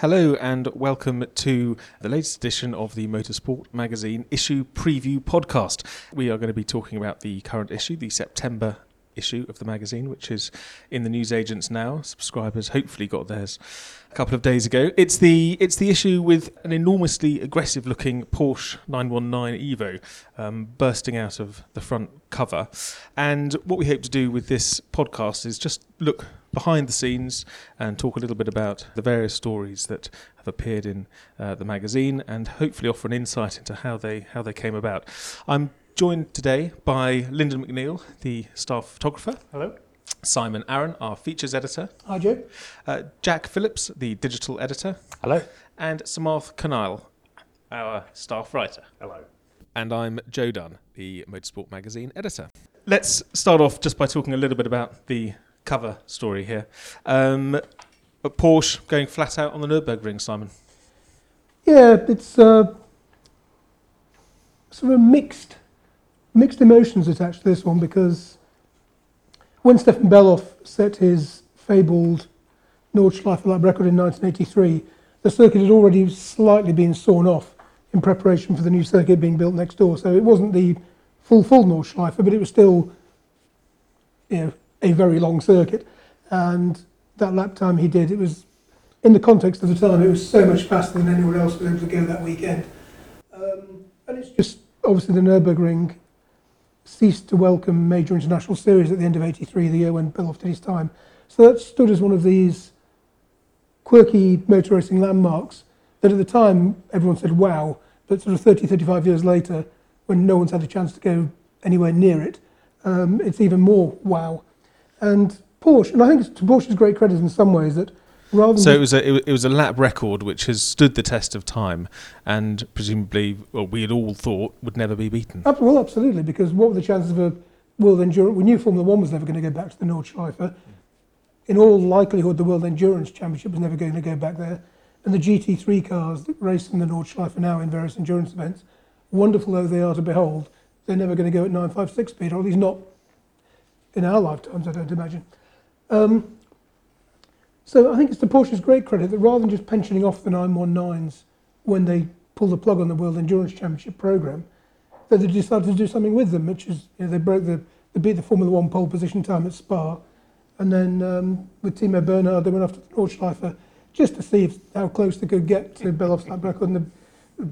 Hello and welcome to the latest edition of the Motorsport Magazine issue preview podcast. We are going to be talking about the current issue, the September issue of the magazine, which is in the newsagents now. Subscribers hopefully got theirs a couple of days ago. It's the it's the issue with an enormously aggressive looking Porsche 919 Evo um, bursting out of the front cover. And what we hope to do with this podcast is just look behind the scenes and talk a little bit about the various stories that have appeared in uh, the magazine and hopefully offer an insight into how they how they came about. I'm joined today by Lyndon McNeil, the staff photographer. Hello. Simon Arron, our features editor. Hi, Joe. Uh, Jack Phillips, the digital editor. Hello. And Samarth Kanal, our staff writer. Hello. And I'm Joe Dunn, the Motorsport Magazine editor. Let's start off just by talking a little bit about the cover story here. Um, Porsche going flat out on the Nürburgring, Simon. Yeah, it's uh, sort of mixed, mixed emotions attached to this one because when Stefan Bellof set his fabled Nordschleife record in 1983, the circuit had already slightly been sawn off in preparation for the new circuit being built next door. So it wasn't the full full Nordschleife, but it was still, you know, a very long circuit. And that lap time he did, it was in the context of the time, it was so much faster than anyone else was able to go that weekend. Um, and it's just obviously the Nürburgring ceased to welcome major international series at the end of 83, the year when Bellof did his time. So that stood as one of these quirky motor racing landmarks that at the time everyone said, wow, but sort of 30, 35 years later, when no one's had a chance to go anywhere near it, um, it's even more wow. And Porsche, and I think it's to Porsche's great credit in some ways that rather than So it was a it was a lap record which has stood the test of time, and presumably, well, we had all thought would never be beaten. Well, absolutely, because what were the chances of a World Endurance? We knew Formula One was never going to go back to the Nordschleife. In all likelihood, the World Endurance Championship was never going to go back there. And the GT3 cars that race in the Nordschleife now in various endurance events, wonderful though they are to behold, they're never going to go at 956 speed, or at least not in our lifetimes, I don't imagine. Um, so I think it's to Porsche's great credit that rather than just pensioning off the 919s when they pulled the plug on the World Endurance Championship program, that they decided to do something with them, which is you know, they broke the they beat the Formula One pole position time at Spa, and then um, with Timo Bernhard they went after the Nordschleife just to see if, how close they could get to Bellof's lap record. And the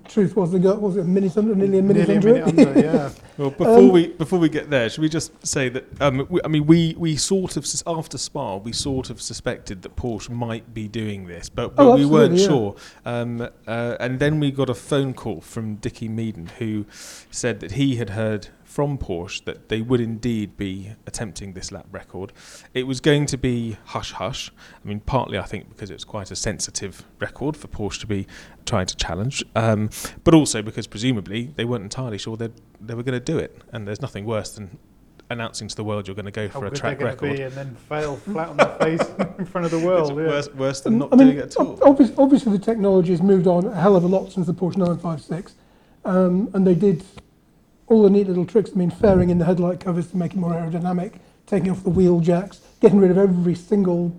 truth was they got was it a minute under, nearly a minute Nearly a under. minute it? under, yeah. Well, before Um, we before we get there, should we just say that? Um, we, I mean, we we sort of after Spa, we sort of suspected that Porsche might be doing this, but, but Oh, we weren't yeah. sure. Um, uh, and then we got a phone call from Dickie Meaden, who said that he had heard from Porsche that they would indeed be attempting this lap record. It was going to be hush hush. I mean, partly I think because it's quite a sensitive record for Porsche to be trying to challenge, um, but also because presumably they weren't entirely sure they they were going to do it. And there's nothing worse than announcing to the world you're going to go How for a track record. be and then fail flat on their face in front of the It's world. yeah. worse, worse than not I mean, doing it at all. ob- obvious- obviously, the technology has moved on a hell of a lot since the Porsche 956, um, and they did all the neat little tricks. I mean, fairing in the headlight covers to make it more aerodynamic, taking off the wheel jacks, getting rid of every single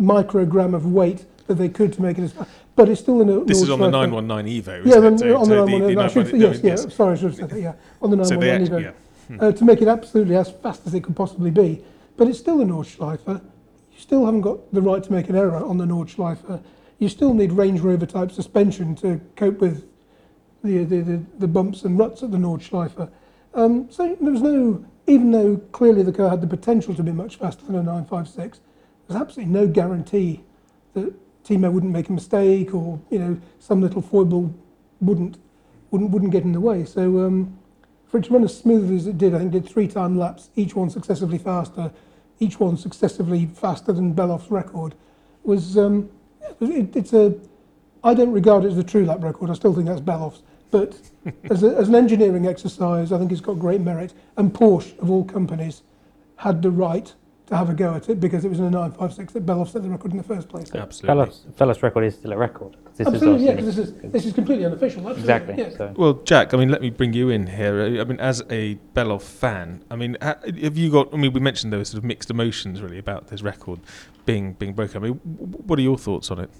microgram of weight that they could to make it as. But it's still in a. This is on the 919 Evo, isn't Yeah, it? So- on so the 919. I should, 919 yes, yeah. yes. Sorry, I should have said that. Yeah, on the 919 actually, Evo yeah. uh, to make it absolutely as fast as it could possibly be. But it's still a Nordschleife. You still haven't got the right to make an error on the Nordschleife. You still need Range Rover type suspension to cope with the, the, the, bumps and ruts at the Nordschleife. Um, so there was no, even though clearly the car had the potential to be much faster than a 956, there's absolutely no guarantee that Timo wouldn't make a mistake or you know some little foible wouldn't wouldn't wouldn't get in the way. So um, for it to run as smoothly as it did, I think it did three time laps, each one successively faster, each one successively faster than Bellof's record, was um, it, it's a. I don't regard it as a true lap record. I still think that's Bellof's, but as, a, as an engineering exercise, I think it's got great merit. And Porsche, of all companies, had the right to have a go at it because it was in a 956 that Bellof set the record in the first place. Absolutely. Fellas, fellas record is still a record. This Absolutely, yeah. is 'cause this is this is completely unofficial. Absolutely, exactly. Yeah. So Well, Jack, I mean, let me bring you in here. I mean, as a Bellof fan, I mean, ha- have you got? I mean, we mentioned there were sort of mixed emotions really about this record being being broken. I mean, what are your thoughts on it?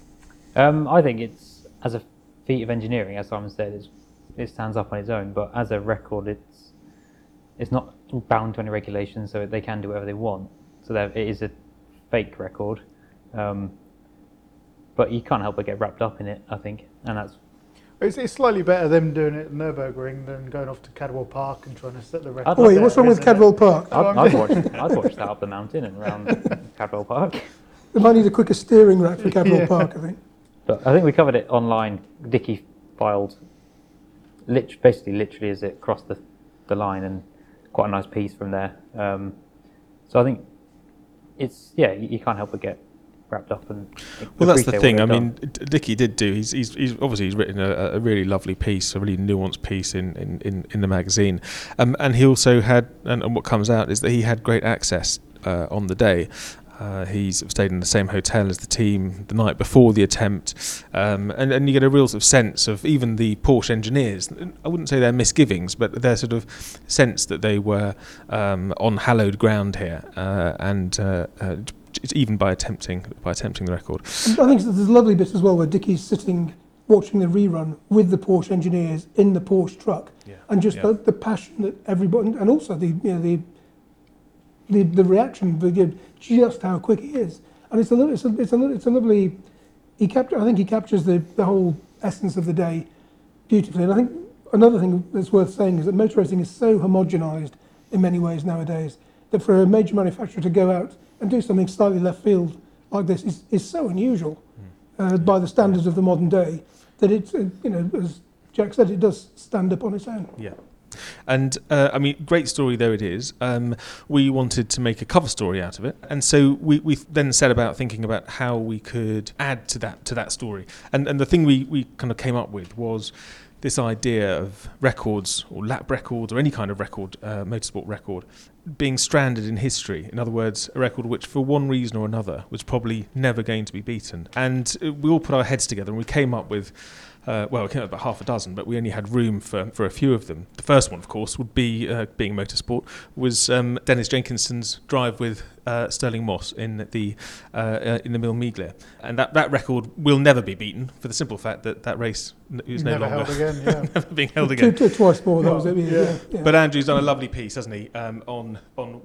Um, I think it's as a feat of engineering, as Simon said, it's, it stands up on its own. But as a record, it's it's not bound to any regulations, so they can do whatever they want. So it is a fake record, um, but you can't help but get wrapped up in it. I think, and that's It's, it's slightly better them doing it at Nurburgring than going off to Cadwell Park and trying to set the record. Oh, wait, what's wrong with? Cadwell Park? I'd, I'm- I'd watch I'd watch that up the mountain and around Cadwell Park. They might need a quicker steering rack for Cadwell Yeah. Park, I think. But I think we covered it online. Dickie filed, lit- basically, literally as it crossed the, the line, and quite a nice piece from there. Um, so I think it's yeah, you, you can't help but get wrapped up and. Well, that's the thing. I mean, Dickie did do. He's, he's, he's obviously he's written a, a really lovely piece, a really nuanced piece in, in, in, in the magazine, um, and he also had. And, and what comes out is that he had great access uh, on the day. Uh, he's stayed in the same hotel as the team the night before the attempt, um, and, and you get a real sort of sense of even the Porsche engineers. I wouldn't say their misgivings, but their sort of sense that they were um, on hallowed ground here, uh, and uh, uh, even by attempting by attempting the record. And I think there's a lovely bit as well where Dickie's sitting watching the rerun with the Porsche engineers in the Porsche truck, Yeah. and just Yeah. the, the passion that everybody, and also the you know the the, the reaction, the, you know, just how quick he is, and it's a lo- it's a it's a, it's a lovely. He capture, I think he captures the, the whole essence of the day beautifully, and I think another thing that's worth saying is that motor racing is so homogenised in many ways nowadays that for a major manufacturer to go out and do something slightly left field like this is, is so unusual uh, by the standards of the modern day that it's, uh, you know, as Jack said, it does stand up on its own. Yeah. And uh, I mean, great story though it is. Um, we wanted to make a cover story out of it, and so we, we then set about thinking about how we could add to that to that story. And and the thing we, we kind of came up with was this idea of records or lap records or any kind of record, uh, motorsport record, being stranded in history. In other words, a record which, for one reason or another, was probably never going to be beaten. And uh, we all put our heads together and we came up with uh, well, we came up about half a dozen, but we only had room for, for a few of them. The first one, of course, would be, uh, being motorsport, was um, Dennis Jenkinson's drive with uh, Stirling Moss in the uh, uh, in the Mille Miglia, and that, that record will never be beaten for the simple fact that that race n- is no Never longer held again. Yeah. never being held again. twice more, that was it. Yeah, yeah. yeah. But Andrew's done a lovely piece, hasn't he? Um, on on,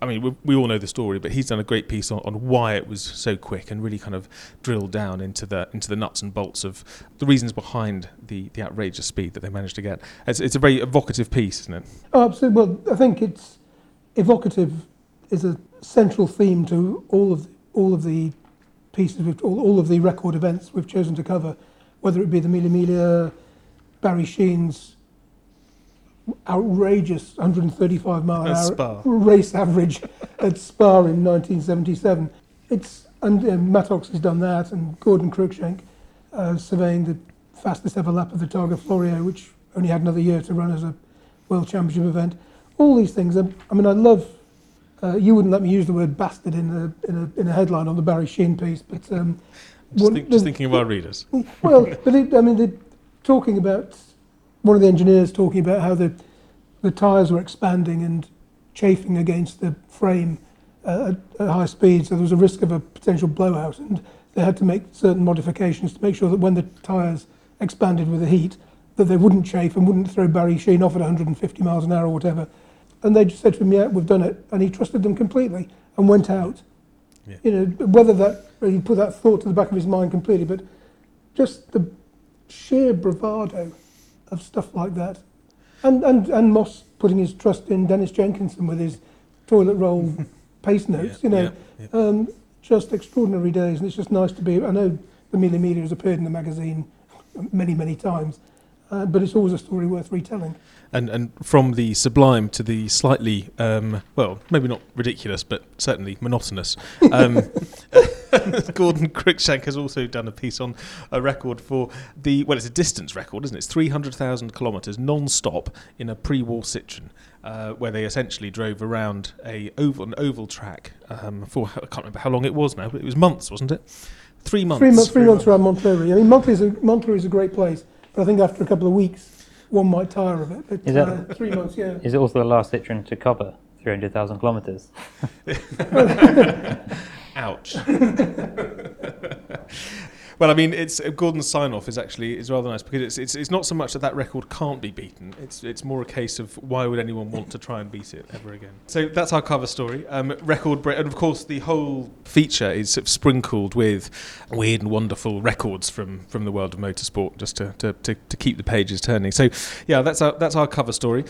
I mean, we, we all know the story, but he's done a great piece on, on why it was so quick and really kind of drilled down into the into the nuts and bolts of the reasons behind the, the outrageous speed that they managed to get. It's, it's a very evocative piece, isn't it? Oh, absolutely. Well, I think it's evocative is a central theme to all of all of the pieces, all, all of the record events we've chosen to cover, whether it be the Mille Miglia, Barry Sheene's outrageous 135 mile an hour race average at Spa in 1977. It's and uh, Mattox has done that, and Gordon Cruikshank uh, surveying the fastest ever lap of the Targa Florio, which only had another year to run as a World Championship event. All these things. um, I mean, I love. Uh, you wouldn't let me use the word bastard in a in a, in a headline on the Barry Sheene piece, but um, Just, one- think, just thinking of our readers. well, but it, I mean, they're talking about one of the engineers talking about how the the tyres were expanding and chafing against the frame uh, at, at high speed, so there was a risk of a potential blowout, and they had to make certain modifications to make sure that when the tyres expanded with the heat, that they wouldn't chafe and wouldn't throw Barry Sheene off at 150 miles an hour or whatever. And they just said to him, "Yeah, we've done it," and he trusted them completely and went out. Yeah. You know, whether that he put that thought to the back of his mind completely, but just the sheer bravado of stuff like that. And, and, and Moss putting his trust in Dennis Jenkinson with his toilet roll pace notes, yeah, you know. Yeah, yeah. Um, just extraordinary days, and it's just nice to be. I know the Millimeter has appeared in the magazine many, many times, uh, but it's always a story worth retelling. And and from the sublime to the slightly, um, well, maybe not ridiculous, but certainly monotonous. Um, Gordon Cruikshank has also done a piece on a record for the well, it's a distance record, isn't it? It's three hundred thousand kilometres non-stop in a pre-war Citroen, uh, where they essentially drove around a oval an oval track um, for I can't remember how long it was now, but it was months, wasn't it? Three months. Three, months, three months around Montlhéry. I mean, Montlhéry is, a, is a great place, but I think after a couple of weeks, one might tire of it. But, Is that- uh, three months? Yeah. Is it also the last Citroen to cover 300,000 kilometres? Ouch. Well, I mean, it's uh, Gordon's sign off is actually is rather nice because it's, it's it's not so much that that record can't be beaten. It's it's more a case of why would anyone want to try and beat it ever again. So that's our cover story. Um, record break, and of course the whole feature is sort of sprinkled with weird and wonderful records from from the world of motorsport, just to to, to, to keep the pages turning. So yeah, that's our that's our cover story.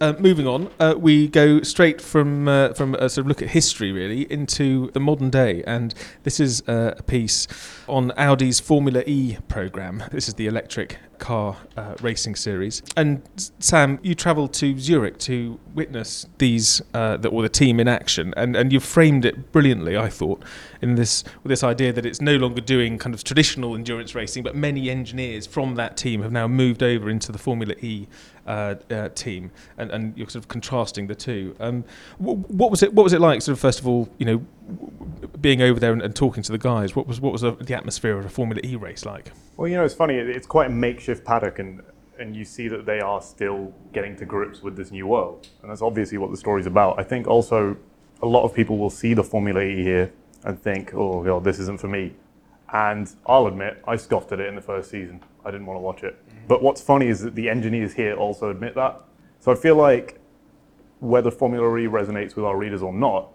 Uh, moving on, uh, we go straight from uh, from a sort of look at history really into the modern day, and this is uh, a piece on Audi's Formula E program. This is the electric car uh, racing series. And Sam, you travelled to Zurich to witness these uh, the, or the team in action, and and you framed it brilliantly, I thought, in this with this idea that it's no longer doing kind of traditional endurance racing, but many engineers from that team have now moved over into the Formula E uh, uh, team, and, and you're sort of contrasting the two. Um, wh- what was it? What was it like? Sort of first of all, you know, w- being over there and, and talking to the guys. What was what was the, the atmosphere of a Formula E race like? Well, you know, it's funny. it- It's quite a makeshift paddock, and and you see that they are still getting to grips with this new world, and that's obviously what the story's about. I think also a lot of people will see the Formula E here and think, "Oh God, this isn't for me." And I'll admit, I scoffed at it in the first season. I didn't want to watch it. But what's funny is that the engineers here also admit that. So I feel like whether Formula E resonates with our readers or not,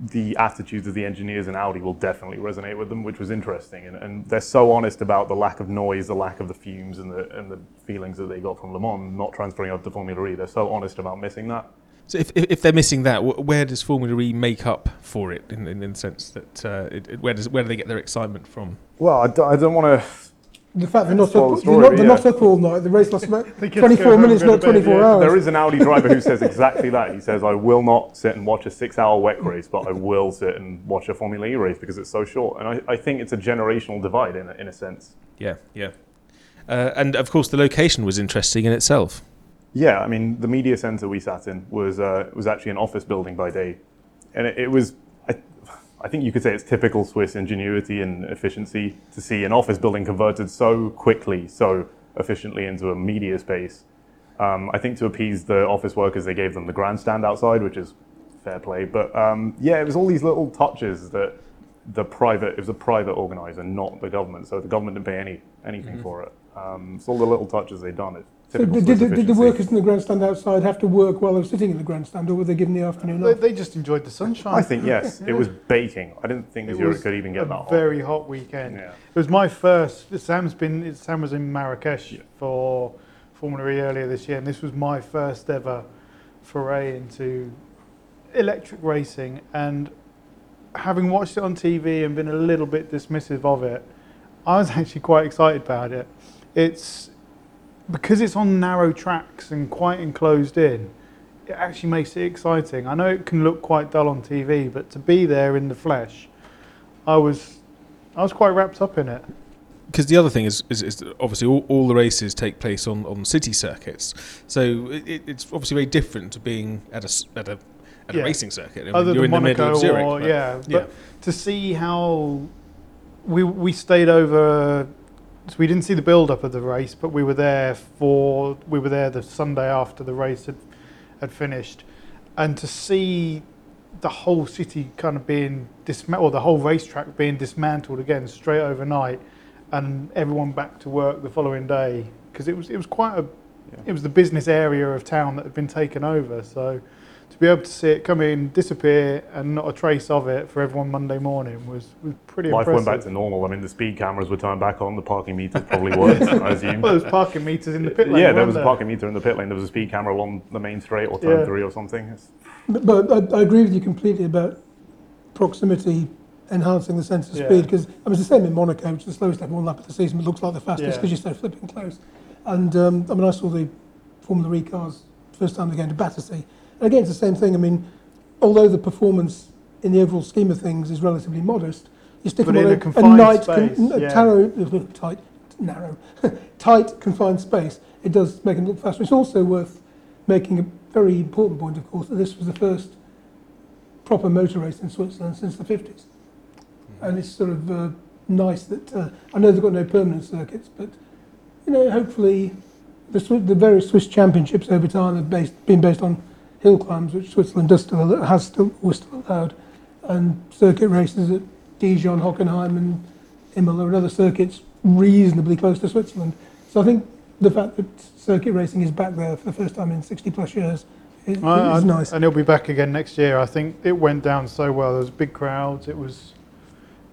the attitudes of the engineers in Audi will definitely resonate with them, which was interesting. And, and they're so honest about the lack of noise, the lack of the fumes, and the, and the feelings that they got from Le Mans, not transferring over to Formula E. They're so honest about missing that. So if, if, if they're missing that, where does Formula E make up for it in, in, in the sense that uh, it, it, where does where do they get their excitement from? Well, I don't, I don't want to. The fact they're not, Well, up, story, they're not, they're yeah. not up all night. The race lasts about They get 24 go home minutes, and go not to bed, 24 yeah. hours. There is an Audi driver who says exactly that. He says, I will not sit and watch a six hour wet race, but I will sit and watch a Formula E race because it's so short. And I, I think it's a generational divide in a, in a sense. Yeah, yeah. Uh, and of course, the location was interesting in itself. Yeah, I mean, the media center we sat in was uh, was actually an office building by day, and it, it was. I, think you could say it's typical Swiss ingenuity and efficiency to see an office building converted so quickly, so efficiently into a media space. Um, I think to appease the office workers, they gave them the grandstand outside, which is fair play. But um, yeah, it was all these little touches that the private it was a private organizer, not the government. So the government didn't pay any anything for it. Um, it's all the little touches they've done. So typical did, did, the, did the workers in the grandstand outside have to work while they were sitting in the grandstand, or were they given the afternoon They, off? they just enjoyed the sunshine. I think yes, it was baking. I didn't think It was could even a get that hot. very hot weekend. Yeah. It was my first. Sam's been. Sam was in Marrakesh Yeah. for Formula E earlier this year, and this was my first ever foray into electric racing. And having watched it on TV and been a little bit dismissive of it, I was actually quite excited about it. It's because it's on narrow tracks and quite enclosed in. It actually makes it exciting. I know it can look quite dull on TV, but to be there in the flesh, I was, I was quite wrapped up in it. because the other thing is, is, is obviously all, all the races take place on, on city circuits, so it, it- it's obviously very different to being at a at a at Yeah. a racing circuit. I mean, Other you're than in the middle Monaco of Zurich. or but- yeah, but yeah. to see how we we stayed over. So we didn't see the build up of the race, but we were there for we were there the Sunday after the race had had finished, and to see the whole city kind of being dismantled, or the whole racetrack being dismantled again straight overnight, and everyone back to work the following day because it was it was quite a Yeah. it was the business area of town that had been taken over. So to be able to see it come in, disappear, and not a trace of it for everyone Monday morning was, was pretty impressive. Life impressive. went back to normal. I mean, the speed cameras were turned back on. The parking meters probably weren't, I assume. well, there's parking meters in the pit lane. yeah, there weren't was a parking meter in the pit lane. There was a speed camera along the main straight or turn Yeah. three or something. It's, But, but I, I agree with you completely about proximity enhancing the sense of Yeah. speed because I mean, it's the same in Monaco, which is the slowest F1 lap of the season, but looks like the fastest Yeah. because you're so flipping close. And um, I mean, I saw the Formula E cars first time they came to Battersea. Again, it's the same thing. I mean, although the performance in the overall scheme of things is relatively modest, you stick But them in on a confined night, space, yeah. tarot, tight, narrow, tight, confined space, it does make them look faster. It's also worth making a very important point, of course, that this was the first proper motor race in Switzerland since the 50s. And it's sort of uh, nice that, uh, I know they've got no permanent circuits, but, you know, hopefully the, Swi- the various Swiss championships over time have based, been based on hill climbs, which Switzerland does still, has still, was still allowed, and circuit races at Dijon, Hockenheim and Imola and other circuits reasonably close to Switzerland. So I think the fact that circuit racing is back there for the first time in 60 plus years is, I- is I- nice. And it'll be back again next year. I think it went down so well. There was big crowds. It was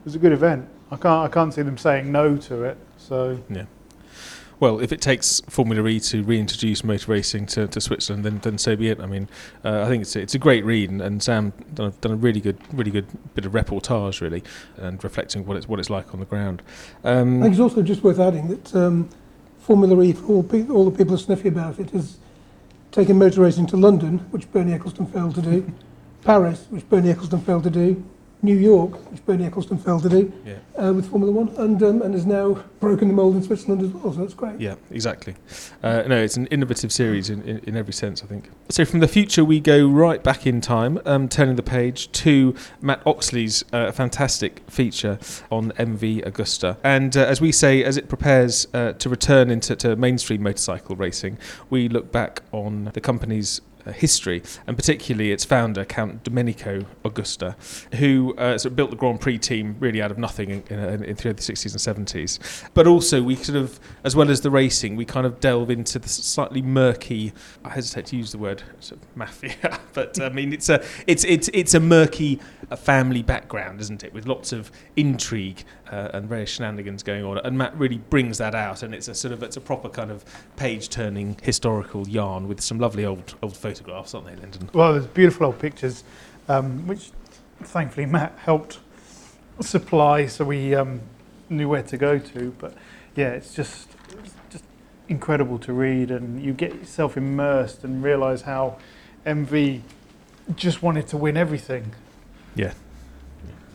it was a good event. I can't I can't see them saying no to it. So Well, if it takes Formula E to reintroduce motor racing to, to Switzerland, then, then so be it. I mean, uh, I think it's a, it's a great read, and, and Sam done a, done a really good really good bit of reportage really, and reflecting what it's what it's like on the ground. I Um, think it's also just worth adding that um, Formula E, for all, pe- all the people are sniffy about it, has taken motor racing to London, which Bernie Ecclestone failed to do, Paris, which Bernie Ecclestone failed to do, New York, which Bernie Ecclestone failed to do yeah. uh, with Formula One, and, um, and has now broken the mould in Switzerland as well, so that's great. Yeah, exactly. Uh, no, it's an innovative series in, in, in every sense, I think. So from the future, we go right back in time, um, turning the page to Mat Oxley's uh, fantastic feature on MV Agusta. And uh, as we say, as it prepares uh, to return into to mainstream motorcycle racing, we look back on the company's uh, history, and particularly its founder, Count Domenico Agusta, who uh, sort of built the Grand Prix team really out of nothing in, in, in through the 60s and 70s. But also, we sort of, as well as the racing, we kind of delve into the slightly murky. I hesitate to use the word sort of mafia, but I mean it's a it's it's it's a murky uh, family background, isn't it? With lots of intrigue uh, and various shenanigans going on, and Matt really brings that out, and it's a sort of it's a proper kind of page-turning historical yarn with some lovely old old photographs, aren't they, Lyndon? well, there's beautiful old pictures, um, which thankfully Matt helped supply, so we um, knew where to go to. But yeah, it's just it's just incredible to read, and you get yourself immersed and realise how MV just wanted to win everything.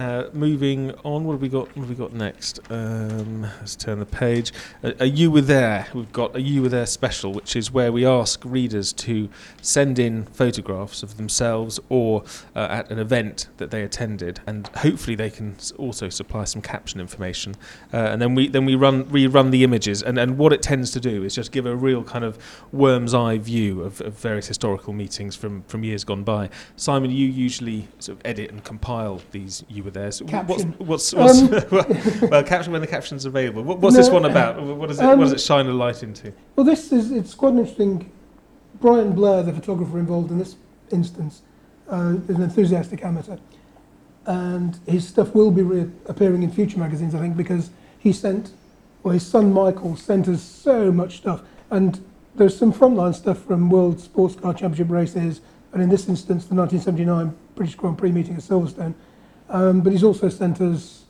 Uh, moving on, what have we got? What have we got next? Um, let's turn the page. Uh, are you were there? We've got a you were there special, which is where we ask readers to send in photographs of themselves or uh, at an event that they attended, and hopefully they can also supply some caption information. Uh, and then we then we run rerun the images, and, and what it tends to do is just give a real kind of worm's eye view of, of various historical meetings from from years gone by. Simon, you usually sort of edit and compile these you were there. So Caption. What's what's, Um, what's well, caption when the caption's available. What, what's this one about? What does it um, what does it shine a light into? Well, this is it's quite an interesting. Brian Blair, the photographer involved in this instance, uh, is an enthusiastic amateur, and his stuff will be re- appearing in future magazines, I think, because he sent, well, his son Michael sent us so much stuff, and there's some frontline stuff from World Sports Car Championship races, and in this instance, the 1979 British Grand Prix meeting at Silverstone. Um, but he's also sent us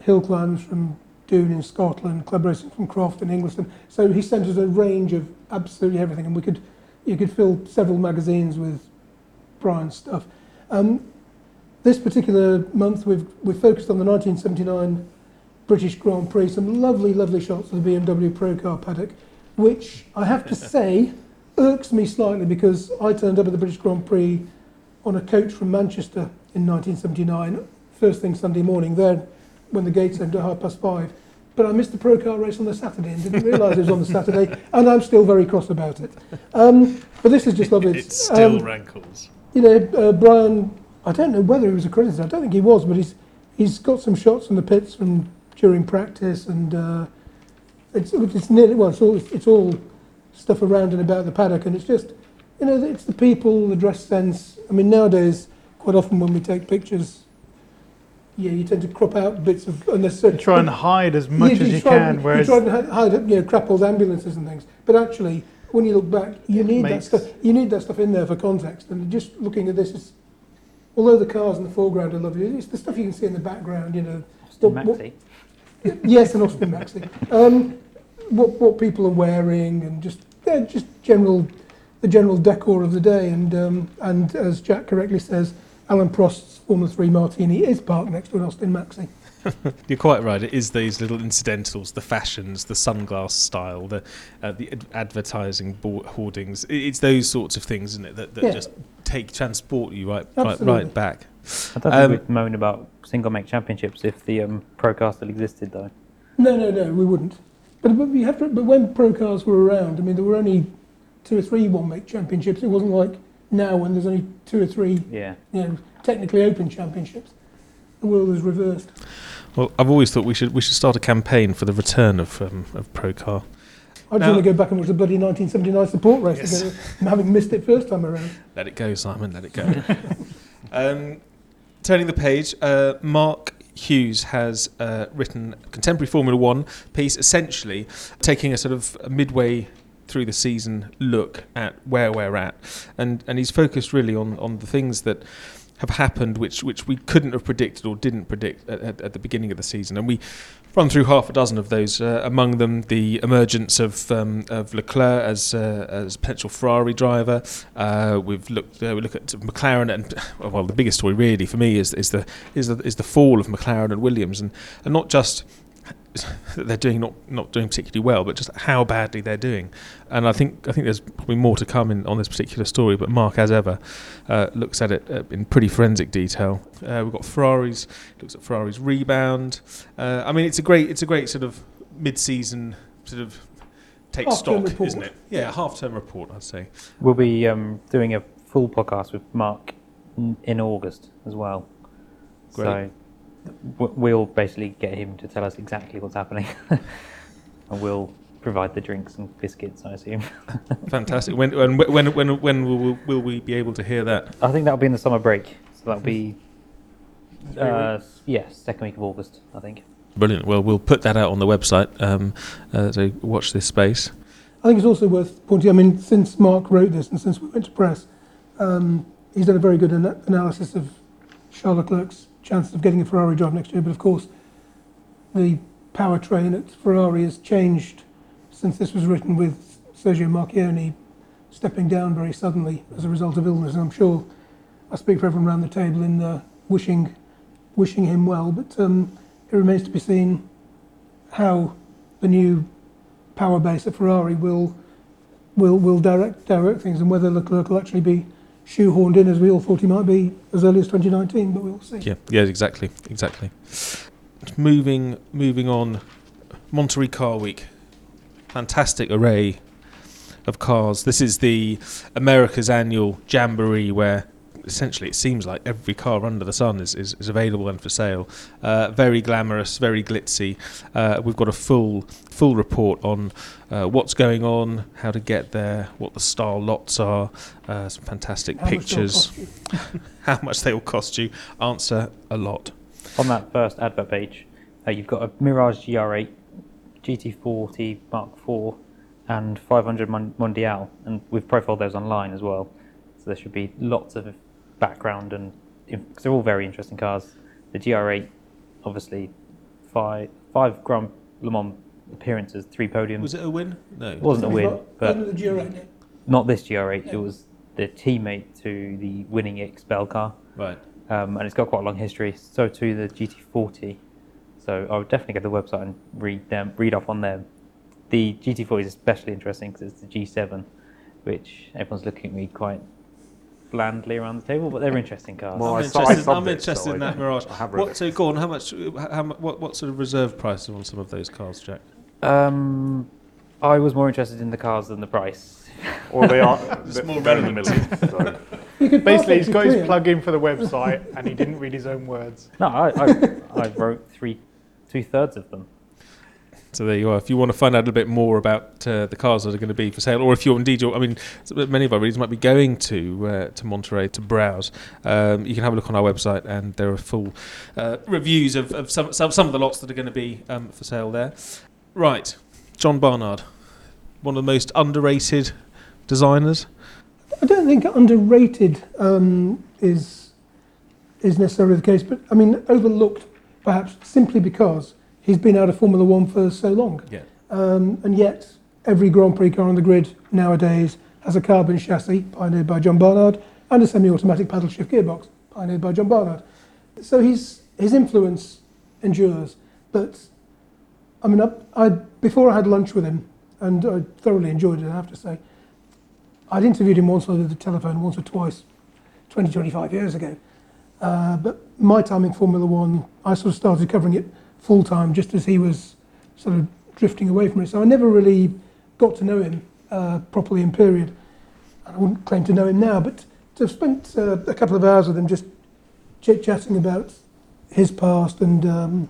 hill climbs from Doon in Scotland, club racing from Croft in Ingliston. So he sent us a range of absolutely everything, and we could you could fill several magazines with Brian's stuff. Um, this particular month, we've we've focused on the 1979 British Grand Prix. Some lovely, lovely shots of the BMW Pro Car paddock, which I have to say irks me slightly because I turned up at the British Grand Prix on a coach from Manchester in 1979, first thing Sunday morning there when the gates opened at half past five. But I missed the pro car race on the Saturday and didn't realise it was on the Saturday, and I'm still very cross about it. Um, but this is just lovely. It still um, rankles. you know, uh, Brian, I don't know whether he was accredited, I don't think he was, but he's he's got some shots from the pits from during practice, and uh, it's it's nearly well, it's all it's all stuff around and about the paddock, and it's just you know, it's the people, the dress sense. I mean, nowadays, quite often when we take pictures, yeah, you tend to crop out bits of unnecessary. Try and hide as much as you try can, and- whereas you try and hide, you know, crap old ambulances and things. But actually, when you look back, you need that stuff. You need that stuff in there for context. And just looking at this, is, although the cars in the foreground are lovely, it's the stuff you can see in the background. You know, Austin What- what- Maxi. yes, and Austin Maxi. Um, what what people are wearing and just yeah, just general the general decor of the day. And um, and as Jack correctly says, Alain Prost's Formula Three Martini is parked next to an Austin Maxi. You're quite right. It is these little incidentals, the fashions, the sunglass style, the uh, the ad- advertising board hoardings. It's those sorts of things, isn't it, that, that Yeah. just take transport you right right, right back. I don't Um, think we'd moan about single make championships if the um, pro car still existed, though. No, no, no, we wouldn't. But but we have to. But when pro cars were around, I mean, there were only two or three one-make championships. It wasn't like now when there's only two or three, Yeah. you know, technically open championships. The world is reversed. Well, I've always thought we should we should start a campaign for the return of um, of Procar. I just Now- want to go back and watch the bloody 1979 support race Yes. again, having missed it first time around. Let it go, Simon. Let it go. um, turning the page, uh, Mark Hughes has uh, written a contemporary Formula One piece, essentially taking a sort of a midway through the season look at where we're at, and and he's focused really on on the things that have happened which which we couldn't have predicted or didn't predict at, at, at the beginning of the season, and we run through half a dozen of those. Uh, among them, the emergence of um, of Leclerc as uh, as potential Ferrari driver. Uh, we've looked uh, we look at McLaren and well, the biggest story really for me is is the is the is the fall of McLaren and Williams, and and not just they're doing not not doing particularly well, but just how badly they're doing. And I think I think there's probably more to come in on this particular story. But Mark, as ever, uh, looks at it uh, in pretty forensic detail. Uh, we've got Ferrari's looks at Ferrari's rebound. Uh, I mean, it's a great it's a great sort of mid-season sort of take Half-term stock, report. isn't it? Yeah, half-term report, I'd say. We'll be um, doing a full podcast with Mark in, in August as well. Great. So w- we'll basically get him to tell us exactly what's happening, and we'll provide the drinks and biscuits. I assume. Fantastic. When when when when when will, will, will we be able to hear that? I think that'll be in the summer break. So that'll be uh, weeks. yes, second week of August, I think. Brilliant. Well, we'll put that out on the website. Um, uh, so watch this space. I think it's also worth pointing. I mean, since Mark wrote this and since we went to press, um, he's done a very good ana- analysis of Charles Leclerc's chances of getting a Ferrari drive next year. But of course, the powertrain at Ferrari has changed since this was written, with Sergio Marchionne stepping down very suddenly as a result of illness. And I'm sure I speak for everyone around the table in uh, wishing wishing him well. But um, it remains to be seen how the new power base at Ferrari will will will direct direct things and whether Leclerc will actually be shoehorned in as we all thought he might be as early as 2019, but we'll see. Yeah. Yeah. Exactly. Exactly. Moving moving on. Monterey Car Week. Fantastic array of cars. This is the America's annual jamboree where essentially it seems like every car under the sun is, is, is available and for sale. Uh, very glamorous, very glitzy. Uh, we've got a full full report on uh, what's going on, how to get there, what the style lots are, uh, some fantastic How pictures, cost you. how much they will cost you. Answer a lot. On that first advert page, uh, you've got a Mirage GR8, GT40 Mark IV, and 500 Mon- Mondial, and we've profiled those online as well. So there should be lots of background and because they're all very interesting cars. The GR8, obviously, five five Grand Le Mans appearances, three podiums. Was it a win? No. It wasn't a win, but Wasn't the GR8, yeah. not this GR8. Yeah. It was the teammate to the winning XPEL car Right. um, and it's got quite a long history. So too the GT40. So I would definitely go to the website and read them, read up on them. The GT40 is especially interesting because it's the G7, which everyone's looking at me quite blandly around the table, but they're interesting cars. Well, I'm I saw- I interested, I'm it, interested so in that Mirage. I have What, so go on. How much? How, what, what sort of reserve price on some of those cars, Jack? Um, I was more interested in the cars than the price. Or they are It's they're- more they're in the relevant. So. You could Basically, park he's got his plug in for the website and he didn't read his own words. No, I, I, I wrote three, two thirds of them. So there you are. If you want to find out a little bit more about uh, the cars that are going to be for sale, or if you're indeed, you're, I mean, many of our readers might be going to uh, to Monterey to browse. Um, you can have a look on our website, and there are full uh, reviews of, of some, some some of the lots that are going to be um, for sale there. Right, John Barnard, one of the most underrated designers. I don't think underrated um, is is necessarily the case, but I mean overlooked perhaps simply because he's been out of Formula One for so long, Yeah. um, and yet every Grand Prix car on the grid nowadays has a carbon chassis pioneered by John Barnard and a semi-automatic paddle shift gearbox pioneered by John Barnard. So he's, his influence endures, but I mean, I, I before I had lunch with him, and I thoroughly enjoyed it. I have to say. I'd interviewed him once over the telephone, once or twice, 20, 25 years ago. Uh, but my time in Formula One, I sort of started covering it full time just as he was sort of drifting away from it. So I never really got to know him uh, properly in period. And I wouldn't claim to know him now, but to have spent uh, a couple of hours with him just chit chatting about his past and um,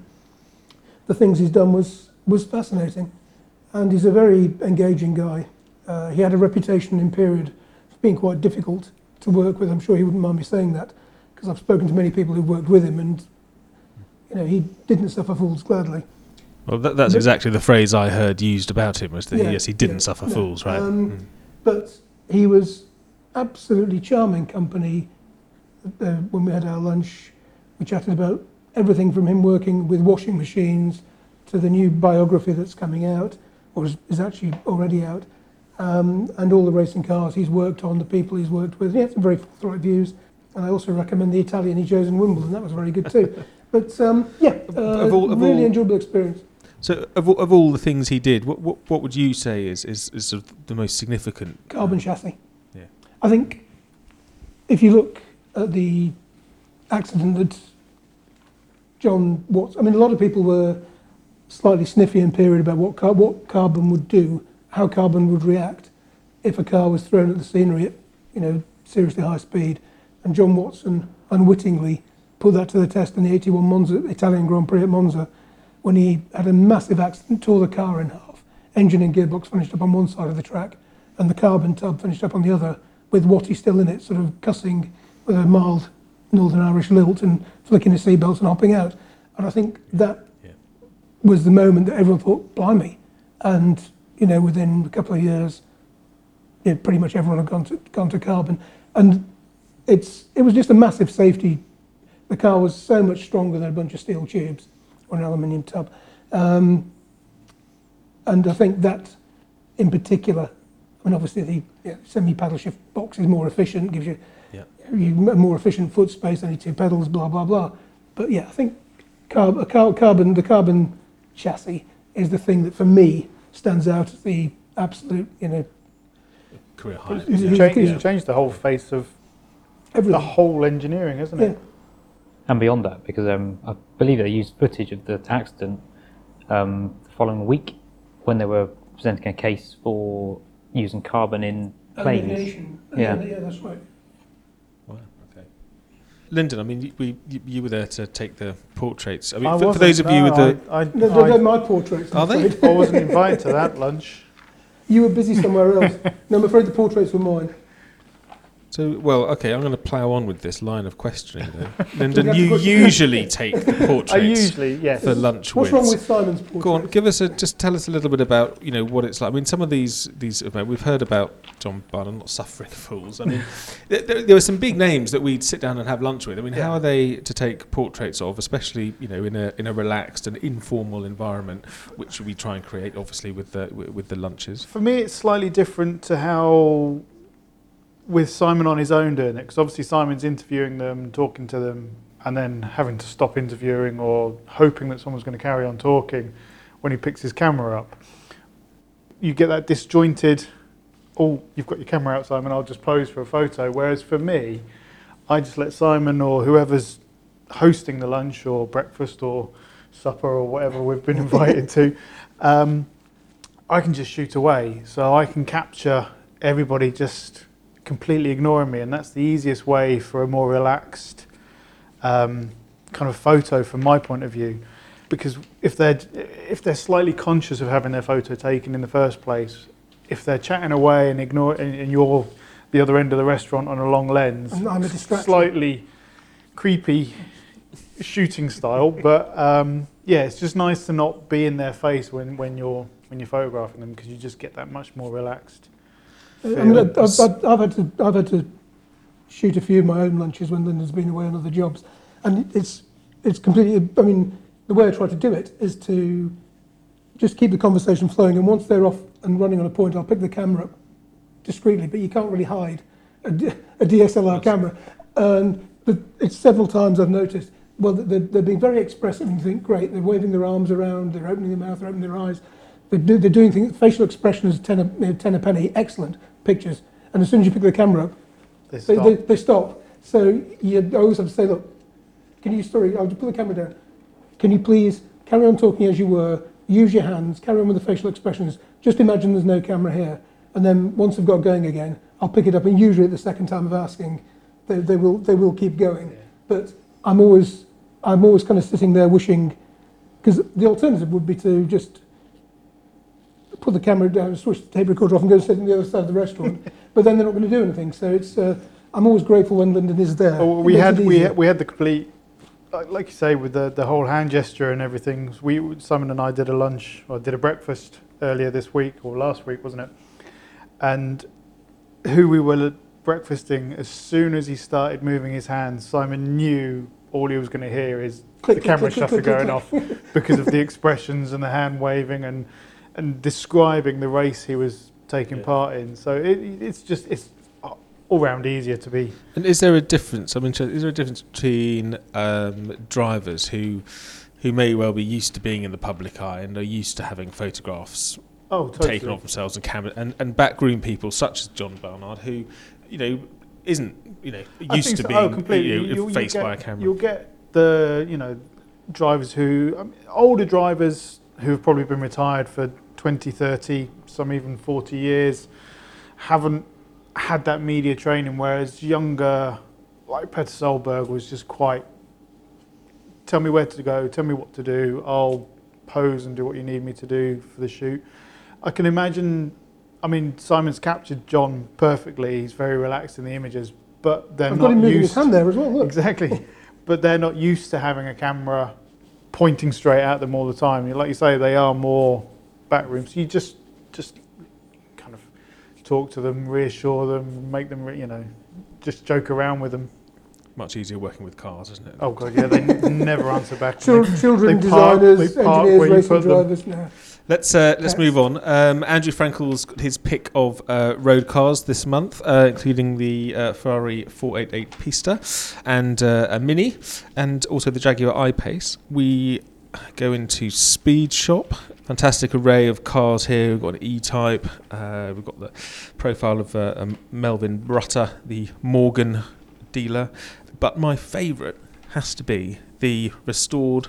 the things he's done was was fascinating, and he's a very engaging guy. Uh, he had a reputation in period for being quite difficult to work with. I'm sure he wouldn't mind me saying that because I've spoken to many people who've worked with him, and you know he didn't suffer fools gladly. Well, that, that's But- exactly the phrase I heard used about him was that Yeah, yes, he didn't yeah, suffer no. fools, right? Um, Mm. But he was absolutely charming company. Uh, when we had our lunch, we chatted about everything from him working with washing machines to the new biography that's coming out, or is, is actually already out, um, and all the racing cars he's worked on, the people he's worked with. He had some very forthright views. And I also recommend the Italian he chose in Wimbledon. That was very good too. but um, yeah, uh, Of all- of really all- enjoyable experience. So, of, all- of all the things he did, what, what, what would you say is, is, is sort of the most significant? carbon chassis. Yeah. I think if you look at the accident that John Watts, I mean, a lot of people were slightly sniffy in period about what car, what carbon would do, how carbon would react if a car was thrown at the scenery at, you know, seriously high speed. And John Watson unwittingly put that to the test in the 81 Monza Italian Grand Prix at Monza when he had a massive accident, tore the car in half. Engine and gearbox finished up on one side of the track, and the carbon tub finished up on the other, with Watty still in it, sort of cussing with a mild Northern Irish lilt and flicking his seatbelts and hopping out. And I think that Yeah. was the moment that everyone thought, blimey. And, you know, within a couple of years, yeah, pretty much everyone had gone to, gone to carbon. And it's, it was just a massive safety. The car was so much stronger than a bunch of steel tubes or an aluminium tub. Um, and I think that, in particular, I mean, obviously the yeah, semi-paddle shift box is more efficient, gives you, Yeah. you a more efficient foot space, only two pedals, blah blah blah. But yeah, I think carb, a car, carbon, the carbon chassis is the thing that for me stands out as the absolute, you know, Career high. It's- It's, Yeah. changed, Yeah. it's changed the whole face of the whole engineering, isn't it? And beyond that, because um, I believe they used footage of the accident um, the following week when they were presenting a case for using carbon in planes. Elimination. Yeah. yeah, that's right. Wow, okay. Lyndon, I mean, you, we, you, you were there to take the portraits. I mean, I for, for those of you no, with the. I, I, No, they're, I- they're my portraits. I'm Are they? I wasn't invited to that lunch. You were busy somewhere else. No, I'm afraid the portraits were mine. So, well, okay, I'm going to plough on with this line of questioning then. Lyndon, you usually take the portraits I usually, yes. for lunch What's wrong with Simon's portrait? Go on, give us a just tell us a little bit about you know what it's like. I mean, some of these these we've heard about John Barnard not suffering fools. I mean, there, there, there were some big names that we'd sit down and have lunch with. I mean, how are they to take portraits of, especially you know in a in a relaxed and informal environment, which we try and create, obviously with the with the lunches. For me, it's slightly different to how, with Simon on his own doing it, because obviously Simon's interviewing them, talking to them, and then having to stop interviewing or hoping that someone's going to carry on talking when he picks his camera up. You get that disjointed, oh, you've got your camera out, Simon, I'll just pose for a photo. Whereas for me, I just let Simon or whoever's hosting the lunch or breakfast or supper or whatever we've been invited to, um, I can just shoot away. So I can capture everybody just completely ignoring me, and that's the easiest way for a more relaxed um, kind of photo from my point of view. Because if they're if they're slightly conscious of having their photo taken in the first place, if they're chatting away and ignore and, and you're the other end of the restaurant on a long lens, I'm a distraction. slightly creepy shooting style, but um, yeah, it's just nice to not be in their face when, when you're when you're photographing them because you just get that much more relaxed. I mean, I've, I've, I've had to I've had to shoot a few of my own lunches when Lyndon's been away on other jobs, and it's it's completely. I mean, the way I try to do it is to just keep the conversation flowing, and once they're off and running on a point, I'll pick the camera up discreetly, but you can't really hide a DSLR camera, and the, it's several times I've noticed. Well, they're, they're being very expressive, and you think, great, they're waving their arms around, they're opening their mouth, they're opening their eyes. They're, they're doing things, facial expression is 10 a, 10 a penny, excellent pictures. And as soon as you pick the camera up, They they, stop. they, they stop. So you always have to say, look, can you, sorry, I'll just put the camera down. Can you please carry on talking as you were, use your hands, carry on with the facial expressions. Just imagine there's no camera here. And then once I've got going again, I'll pick it up. And usually at the second time of asking, they, they, will, they will keep going. But I'm always, I'm always kind of sitting there wishing Because the alternative would be to just put the camera down, switch the tape recorder off, and go sit on the other side of the restaurant. but then they're not going to do anything. So it's. Uh, I'm always grateful when Lyndon is there. Well, we had, we, had, we had the complete, like, like you say, with the the whole hand gesture and everything. We Simon and I did a lunch or did a breakfast earlier this week or last week, wasn't it? And who we were breakfasting, as soon as he started moving his hands, Simon knew all he was going to hear is Click, the click, camera click, shutter going off because of the expressions and the hand waving and and describing the race he was taking Yeah. part in. So it, it's just it's all round easier to be And is there a difference? I mean. Is there a difference between um, drivers who who may well be used to being in the public eye and are used to having photographs oh totally. taken of themselves and camera and, and backroom people such as John Barnard who, you know, isn't you know used to so. being oh, completely. you know, you'll faced get- by a camera. You'll get the you know drivers who I mean, older drivers who have probably been retired for 20, 30, some even 40 years, haven't had that media training. Whereas younger, like Petter Solberg, was just quite. Tell me where to go. Tell me what to do. I'll pose and do what you need me to do for the shoot. I can imagine. I mean, Simon's captured John perfectly. He's very relaxed in the images, but they're I've not got him moving his hand there as well. Look. Exactly. but they're not used to having a camera pointing straight at them all the time. Like you say, they are more back rooms. You just just kind of talk to them, reassure them, make them, you know, just joke around with them. Much easier working with cars, isn't it? Oh god, yeah, they n- never answer back. to Chil- me. children, they park- designers, they park engineers, where you racing put them. drivers. No. Let's uh, let's move on. Um, Andrew Frankel's got his pick of uh, road cars this month, uh, including the uh, Ferrari 488 Pista and uh, a Mini, and also the Jaguar I-Pace. We go into Speed Shop. Fantastic array of cars here. We've got an E-Type. Uh, we've got the profile of uh, um, Melvin Brutter, the Morgan dealer. But my favourite has to be the restored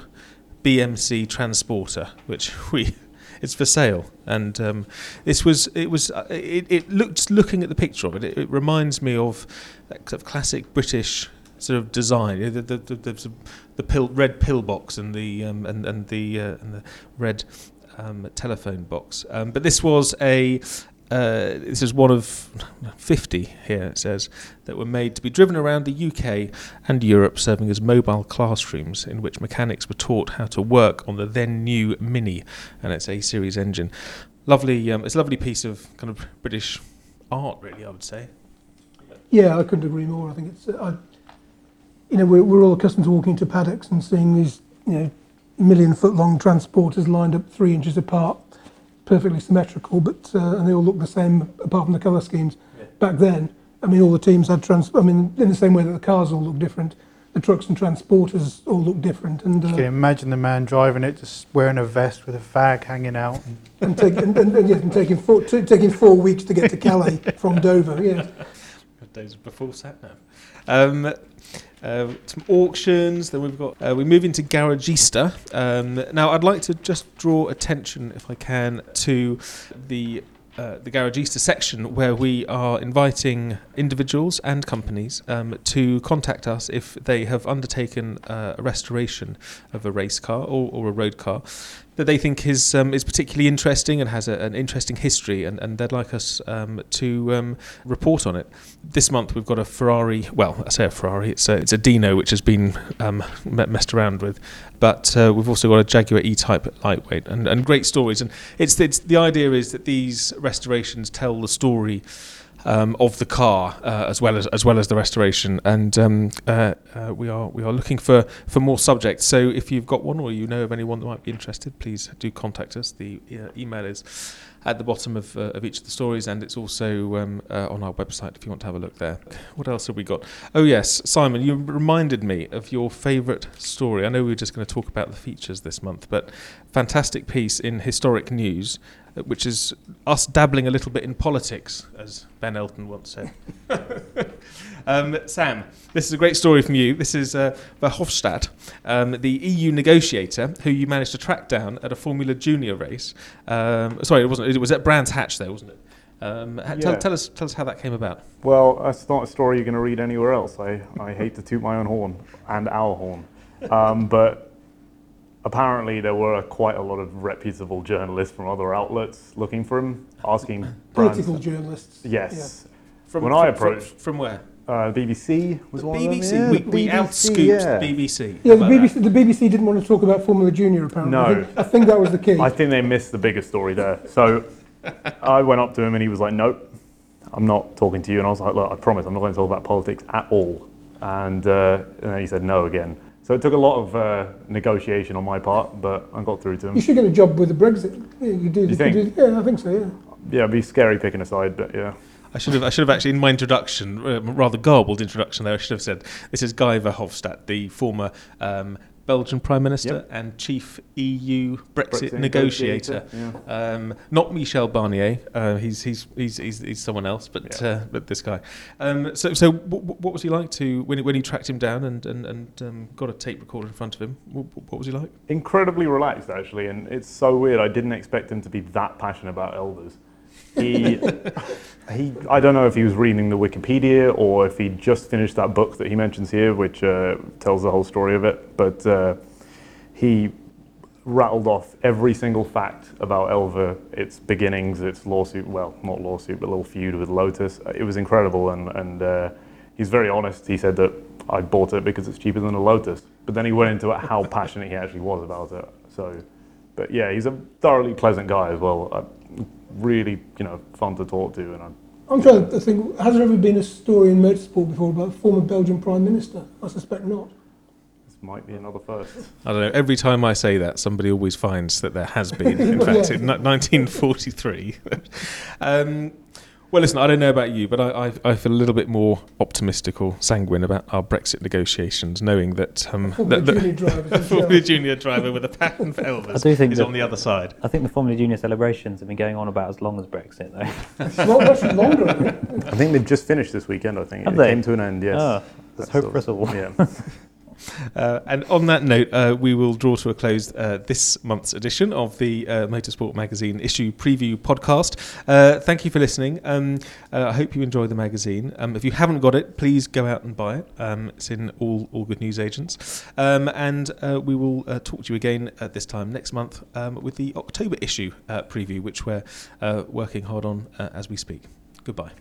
BMC Transporter, which we it's for sale. And um, this was it was uh, it, looked looking at the picture of it, it, it reminds me of that sort of classic British sort of design. The the, the, the, the pill, red pillbox and the um, and and the uh, and the red um, telephone box. Um, but this was a uh, this is one of 50 here it says that were made to be driven around the UK and Europe serving as mobile classrooms in which mechanics were taught how to work on the then new Mini and its A series engine. Lovely um, it's a lovely piece of kind of British art really I would say. Yeah, I couldn't agree more. I think it's, uh, I, you know, we're, we're all accustomed to walking to paddocks and seeing these, you know, million foot long transporters lined up three inches apart, perfectly symmetrical, but uh, and they all look the same apart from the colour schemes. Yeah. Back then, I mean, all the teams had trans. I mean, in the same way that the cars all look different, the trucks and transporters all look different, and You can uh, imagine the man driving it, just wearing a vest with a fag hanging out. And and, take, and, and, and, yes, and taking four t- taking four weeks to get to Calais from Dover. Yeah. days before sat nav. Um, uh, some auctions. Then we've got. Uh, we move into Garagista. Um, now, I'd like to just draw attention, if I can, to the. Uh, the Garagista section, where we are inviting individuals and companies um, to contact us if they have undertaken uh, a restoration of a race car or, or a road car that they think is um, is particularly interesting and has a, an interesting history, and, and they'd like us um, to um, report on it. This month we've got a Ferrari. Well, I say a Ferrari. It's a it's a Dino which has been um, messed around with, but uh, we've also got a Jaguar E-Type lightweight and, and great stories. And it's it's the idea is that these restorations tell the story. Um, of the car, uh, as well as as well as the restoration, and um, uh, uh, we are we are looking for for more subjects. So if you've got one or you know of anyone that might be interested, please do contact us. The uh, email is at the bottom of, uh, of each of the stories, and it's also um, uh, on our website if you want to have a look there. What else have we got? Oh yes, Simon, you reminded me of your favourite story. I know we were just going to talk about the features this month, but fantastic piece in Historic News, which is us dabbling a little bit in politics, as Ben Elton once said. um, Sam, this is a great story from you. This is uh, Verhofstadt, um, the EU negotiator who you managed to track down at a Formula Junior race. Um, sorry, it wasn't. It was at Brands Hatch, there, wasn't it? Um, ha- tell, Yeah. tell us, tell us how that came about. Well, that's not a story you're going to read anywhere else. I, I hate to toot my own horn and our horn. Um, but apparently there were quite a lot of reputable journalists from other outlets looking for him, asking Political brands. journalists. Yes. From, When from, I approached- from, where? Uh, BBC was The one of them. BBC. Yeah, we, the we BBC, outscooped yeah. the BBC. Yeah, the How about BBC, the BBC didn't want to talk about Formula Junior apparently. I, No. think, I think that was the key. I think they missed the biggest story there. So I went up to him and he was like, "Nope, I'm not talking to you." And I was like, "Look, I promise, I'm not going to talk about politics at all." And, uh, and then he said no again. So it took a lot of uh, negotiation on my part, but I got through to him. you should get a job with the Brexit. Yeah, you do. You think? do- yeah, I think so. Yeah. Yeah, it'd be scary picking a side, but yeah. I should have. I should have actually in my introduction, uh, rather garbled introduction there. I should have said this is Guy Verhofstadt, the former um, Belgian Prime Minister Yep. and chief EU Brexit, Brexit negotiator. negotiator, Um, not Michel Barnier. Uh, he's, he's he's he's he's someone else, but Yeah. uh, but this guy. Um, so so w- w- what was he like to when when you tracked him down and and, and um, got a tape recorder in front of him? What, what was he like? incredibly relaxed actually and it's so weird i didn't expect him to be that passionate about elders he he i don't know if he was reading the wikipedia or if he just finished that book that he mentions here which uh, tells the whole story of it but uh, he rattled off every single fact about Elva, its beginnings, its lawsuit, well, not lawsuit, but little feud with Lotus. It was incredible, and, and uh, he's very honest. He said that I bought it because it's cheaper than a Lotus. But then he went into how passionate he actually was about it. So, but yeah, he's a thoroughly pleasant guy as well. Uh, really, you know, fun to talk to, and I, I'm trying to think. Has there ever been a story in motorsport before about a former Belgian Prime Minister? I suspect not. this might be another first. I don't know. Every time I say that, somebody always finds that there has been. In Well, fact, yeah. in 1943. um, well, listen, I don't know about you, but I, I, I feel a little bit more optimistic or sanguine about our Brexit negotiations, knowing that um, Formula that, Junior drivers. the as. Formula Junior driver with a patent for Elvas I do think is that- on the other side. I think the Formula Junior celebrations have been going on about as long as Brexit, though. Well, actually longer. I think. They've just finished this weekend. I think Have it they? came to an end. Yes. Ah, let's hope for us all. Yeah. Uh, and on that note, uh, we will draw to a close uh, this month's edition of the uh, Motorsport Magazine issue preview podcast. Uh, thank you for listening. Um, uh, I hope you enjoy the magazine. Um, if you haven't got it, please go out and buy it. Um, it's in all, all good news agents. Um, and we will talk to you again at this time next month um, with the October issue preview, which we're working hard on as we speak. Goodbye.